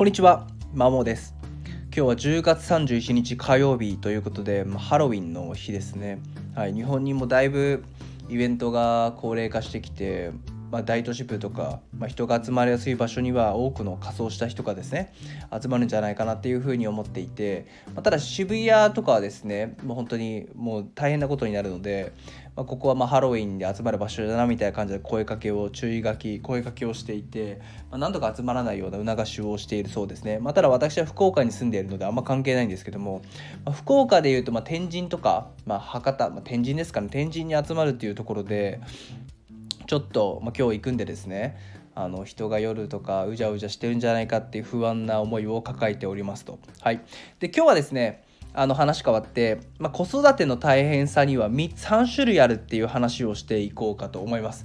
こんにちは、まもです。今日は10月31日火曜日ということで、まあハロウィンの日ですね。はい、日本にもだいぶイベントが高齢化してきて、まあ、大都市部とか、まあ、人が集まりやすい場所には多くの仮装した人がですね集まるんじゃないかなっていうふうに思っていて、まあ、ただ渋谷とかはですねもう本当にもう大変なことになるので、まあ、ここはまあハロウィンで集まる場所だなみたいな感じで声かけを注意書き声かけをしていて、まあ、何とか集まらないような促しをしているそうですね、まあ、ただ私は福岡に住んでいるのであんま関係ないんですけども、まあ、福岡でいうとまあ天神とか、まあ、博多、まあ、天神ですかね。天神に集まるっていうところでちょっと、まあ、今日行くんでですねあの人が夜とかうじゃうじゃしてるんじゃないかっていう不安な思いを抱えておりますと。はい、で今日はですねあの話変わって、まあ、子育ての大変さには 3, 3種類あるっていう話をしていこうかと思います。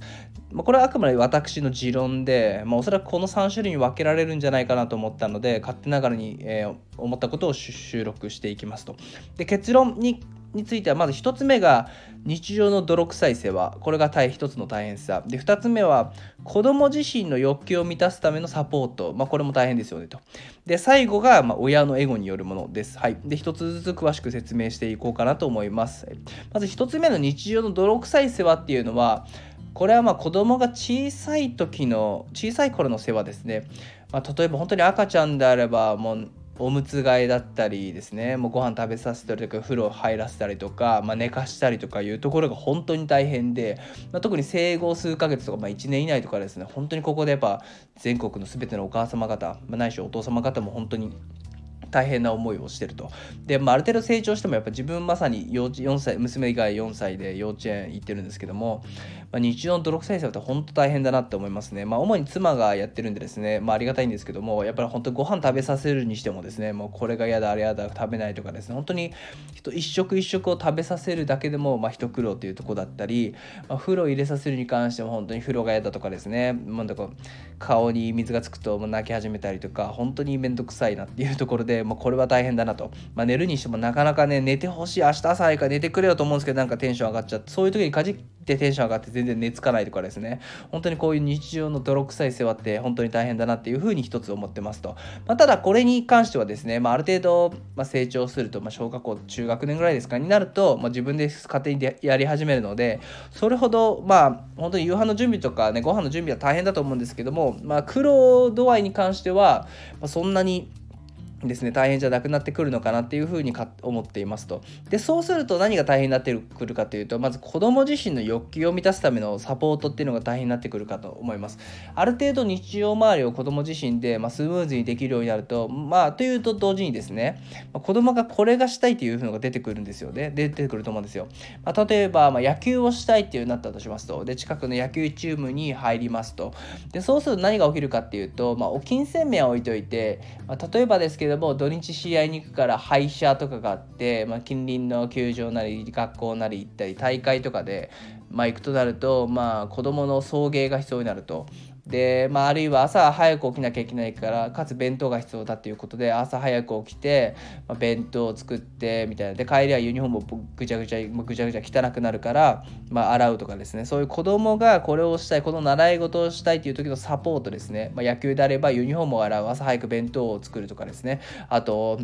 ま、これはあくまで私の持論で、まあ、おそらくこの3種類に分けられるんじゃないかなと思ったので勝手ながらに、えー、思ったことを収録していきますと。で結論についてはまず1つ目が日常の泥臭い世話。これが1つの大変さ。で2つ目は子供自身の欲求を満たすためのサポート、まあ、これも大変ですよねと。で最後がま親のエゴによるものです。はい。で1つずつ詳しく説明していこうかなと思います。まず1つ目の日常の泥臭い世話っていうのはこれはまあ子供が小さい時の小さい頃の世話ですね、まあ、例えば本当に赤ちゃんであればもうおむつ替えだったりですね。もうご飯食べさせたりとか風呂入らせたりとか、まあ、寝かしたりとかいうところが本当に大変で、まあ、特に生後数ヶ月とか、まあ、1年以内とかですね。本当にここでやっぱ全国の全てのお母様方、まあ、ないしお父様方も本当に大変な思いをしてると。で、まあ、ある程度成長してもやっぱ自分まさに幼稚4歳娘以外4歳で幼稚園行ってるんですけども、まあ、日常の泥臭い世話って本当大変だなって思いますね。まあ、主に妻がやってるんでですね、まあ、ありがたいんですけどもやっぱり本当ご飯食べさせるにしてもですねもうこれが嫌だあれ嫌だ食べないとかですね本当に一食一食を食べさせるだけでもまあ一苦労というとこだったり、まあ、風呂入れさせるに関しても本当に風呂が嫌だとかですねなんか顔に水がつくともう泣き始めたりとか本当に面倒くさいなっていうところで、まあ、これは大変だなと、まあ、寝るにしてもなかなかね寝てほしい明日朝早いから寝てくれよと思うんですけどなんかテンション上がっちゃってそういう時に限ってテンション上がって全然寝つかないとかですね。本当にこういう日常の泥臭い世話って本当に大変だなっていうふうに一つ思ってますと、まあ、ただこれに関してはですね、まあ、ある程度、まあ、成長すると、まあ、小学校中学年ぐらいですかになると、まあ、自分で家庭にやり始めるのでそれほどまあ本当に夕飯の準備とかねご飯の準備は大変だと思うんですけども、まあ、苦労度合いに関しては、まあ、そんなにですね大変じゃなくなってくるのかなっていうふうに思っていますと。でそうすると何が大変になってくるかというとまず子供自身の欲求を満たすためのサポートっていうのが大変になってくるかと思います。ある程度日常周りを子供自身で、まあ、スムーズにできるようになるとまあというと同時にですね、まあ、子供がこれがしたいっていうのが出てくるんですよ。ね出てくると思うんですよ、まあ、例えば、まあ、野球をしたいっていうなったとしますと。で近くの野球チームに入りますと。でそうすると何が起きるかっていうと、まあ、お金銭面は置いといて、まあ、例えばですけども土日試合に行くから廃車とかがあって、まあ、近隣の球場なり学校なり行ったり大会とかで、まあ、行くとなると、まあ、子どもの送迎が必要になると。で、まあ、あるいは朝早く起きなきゃいけないからかつ弁当が必要だっていうことで朝早く起きて、まあ、弁当を作ってみたいな。で帰りはユニフォームもぐちゃぐちゃぐちゃぐちゃ汚くなるから、まあ、洗うとかですね。そういう子供がこれをしたいこの習い事をしたいっていう時のサポートですね、まあ、野球であればユニフォームを洗う朝早く弁当を作るとかですね。あと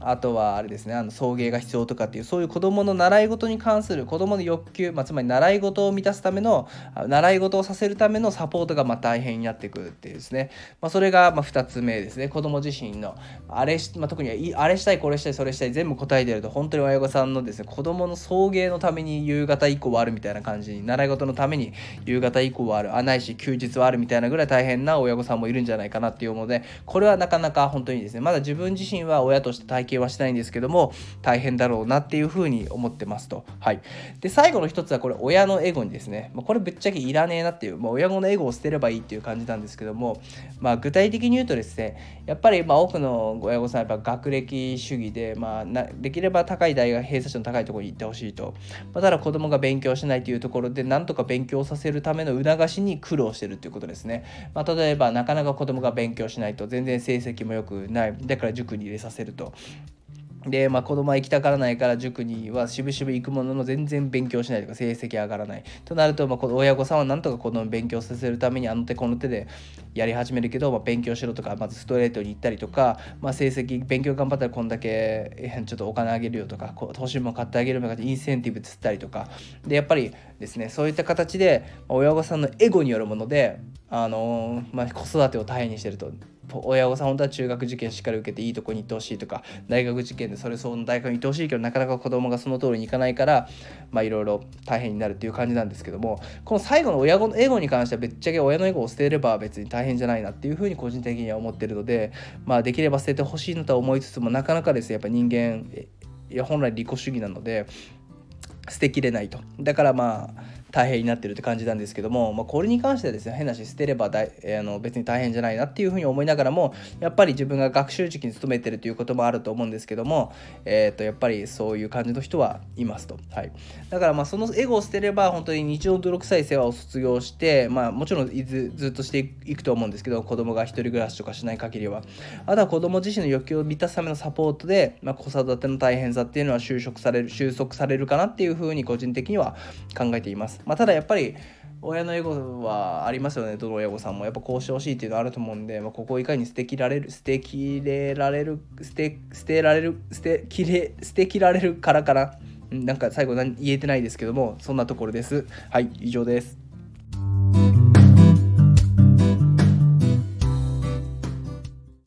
あとはあれですねあの送迎が必要とかっていうそういう子どもの習い事に関する子どもの欲求、まあ、つまり習い事を満たすための習い事をさせるためのサポートがまあ大変になってくるっていうですね、まあ、それがまあ2つ目ですね。子ども自身のあれし、まあ、特にあれしたいこれしたいそれしたい全部答えてると本当に親御さんのですね子どもの送迎のために夕方以降はあるみたいな感じに習い事のために夕方以降はあるあないし休日はあるみたいなぐらい大変な親御さんもいるんじゃないかなっていうのでこれはなかなか本当にですねまだ自分自身は親として体験はしないんですけども大変だろうなっていうふうに思ってますと。はい、で最後の一つはこれ親のエゴにですね、まあ、これぶっちゃけいらねえなっていう、まあ、親子のエゴを捨てればいいっていう感じなんですけども、まあ、具体的に言うとですねやっぱりまあ多くの親御さんやっぱ学歴主義で、まあ、なできれば高い大学偏差値の高いところに行ってほしいと、まあ、ただ子供が勉強しないというところでなんとか勉強させるための促しに苦労してるっていうことですね、まあ、例えばなかなか子供が勉強しないと全然成績も良くない。だから塾に入れさせると。で、まあ、子供は行きたがらないから塾にはしぶしぶ行くものの全然勉強しないとか成績上がらない。となると、まあ、親御さんはなんとか子供を勉強させるためにあの手この手でやり始めるけど、まあ、勉強しろとかまずストレートに行ったりとか、まあ、成績勉強頑張ったらこんだけちょっとお金あげるよとか投資も買ってあげるよとかインセンティブつったりとか。でやっぱりですねそういった形で親御さんのエゴによるものであのまあ、子育てを大変にしてると。親御さん本当は中学受験しっかり受けていいとこに行ってほしいとか大学受験でそれ相応の大学に行ってほしいけどなかなか子供がその通りにいかないからまあいろいろ大変になるっていう感じなんですけどもこの最後の親のエゴに関してはぶっちゃけ親のエゴを捨てれば別に大変じゃないなっていうふうに個人的には思ってるのでまあできれば捨ててほしいなとは思いつつもなかなかですねやっぱ人間いや本来利己主義なので捨てきれないと。だからまあ大変になってるって感じなんですけども、まあ、これに関してはですね変なし捨てればだい、えー、あの別に大変じゃないなっていうふうに思いながらもやっぱり自分が学習時期に勤めてるということもあると思うんですけども、えー、とやっぱりそういう感じの人はいますと、はい、だからまあそのエゴを捨てれば本当に日常泥臭い世話を卒業して、まあ、もちろんずずっとしていくと思うんですけど子供が一人暮らしとかしない限りは。あとは子供自身の欲求を満たすためのサポートで、まあ、子育ての大変さっていうのは収束される収束されるかなっていうふうに個人的には考えています、まあ、ただやっぱり親のエゴはありますよね。どの親御さんもやっぱこうしてほしいっていうのはあると思うんで、まあ、ここをいかに捨てきられる捨てきれられる捨て捨てられる捨てきれ捨てきられるからかな。なんか最後何言えてないですけどもそんなところです。はい以上です。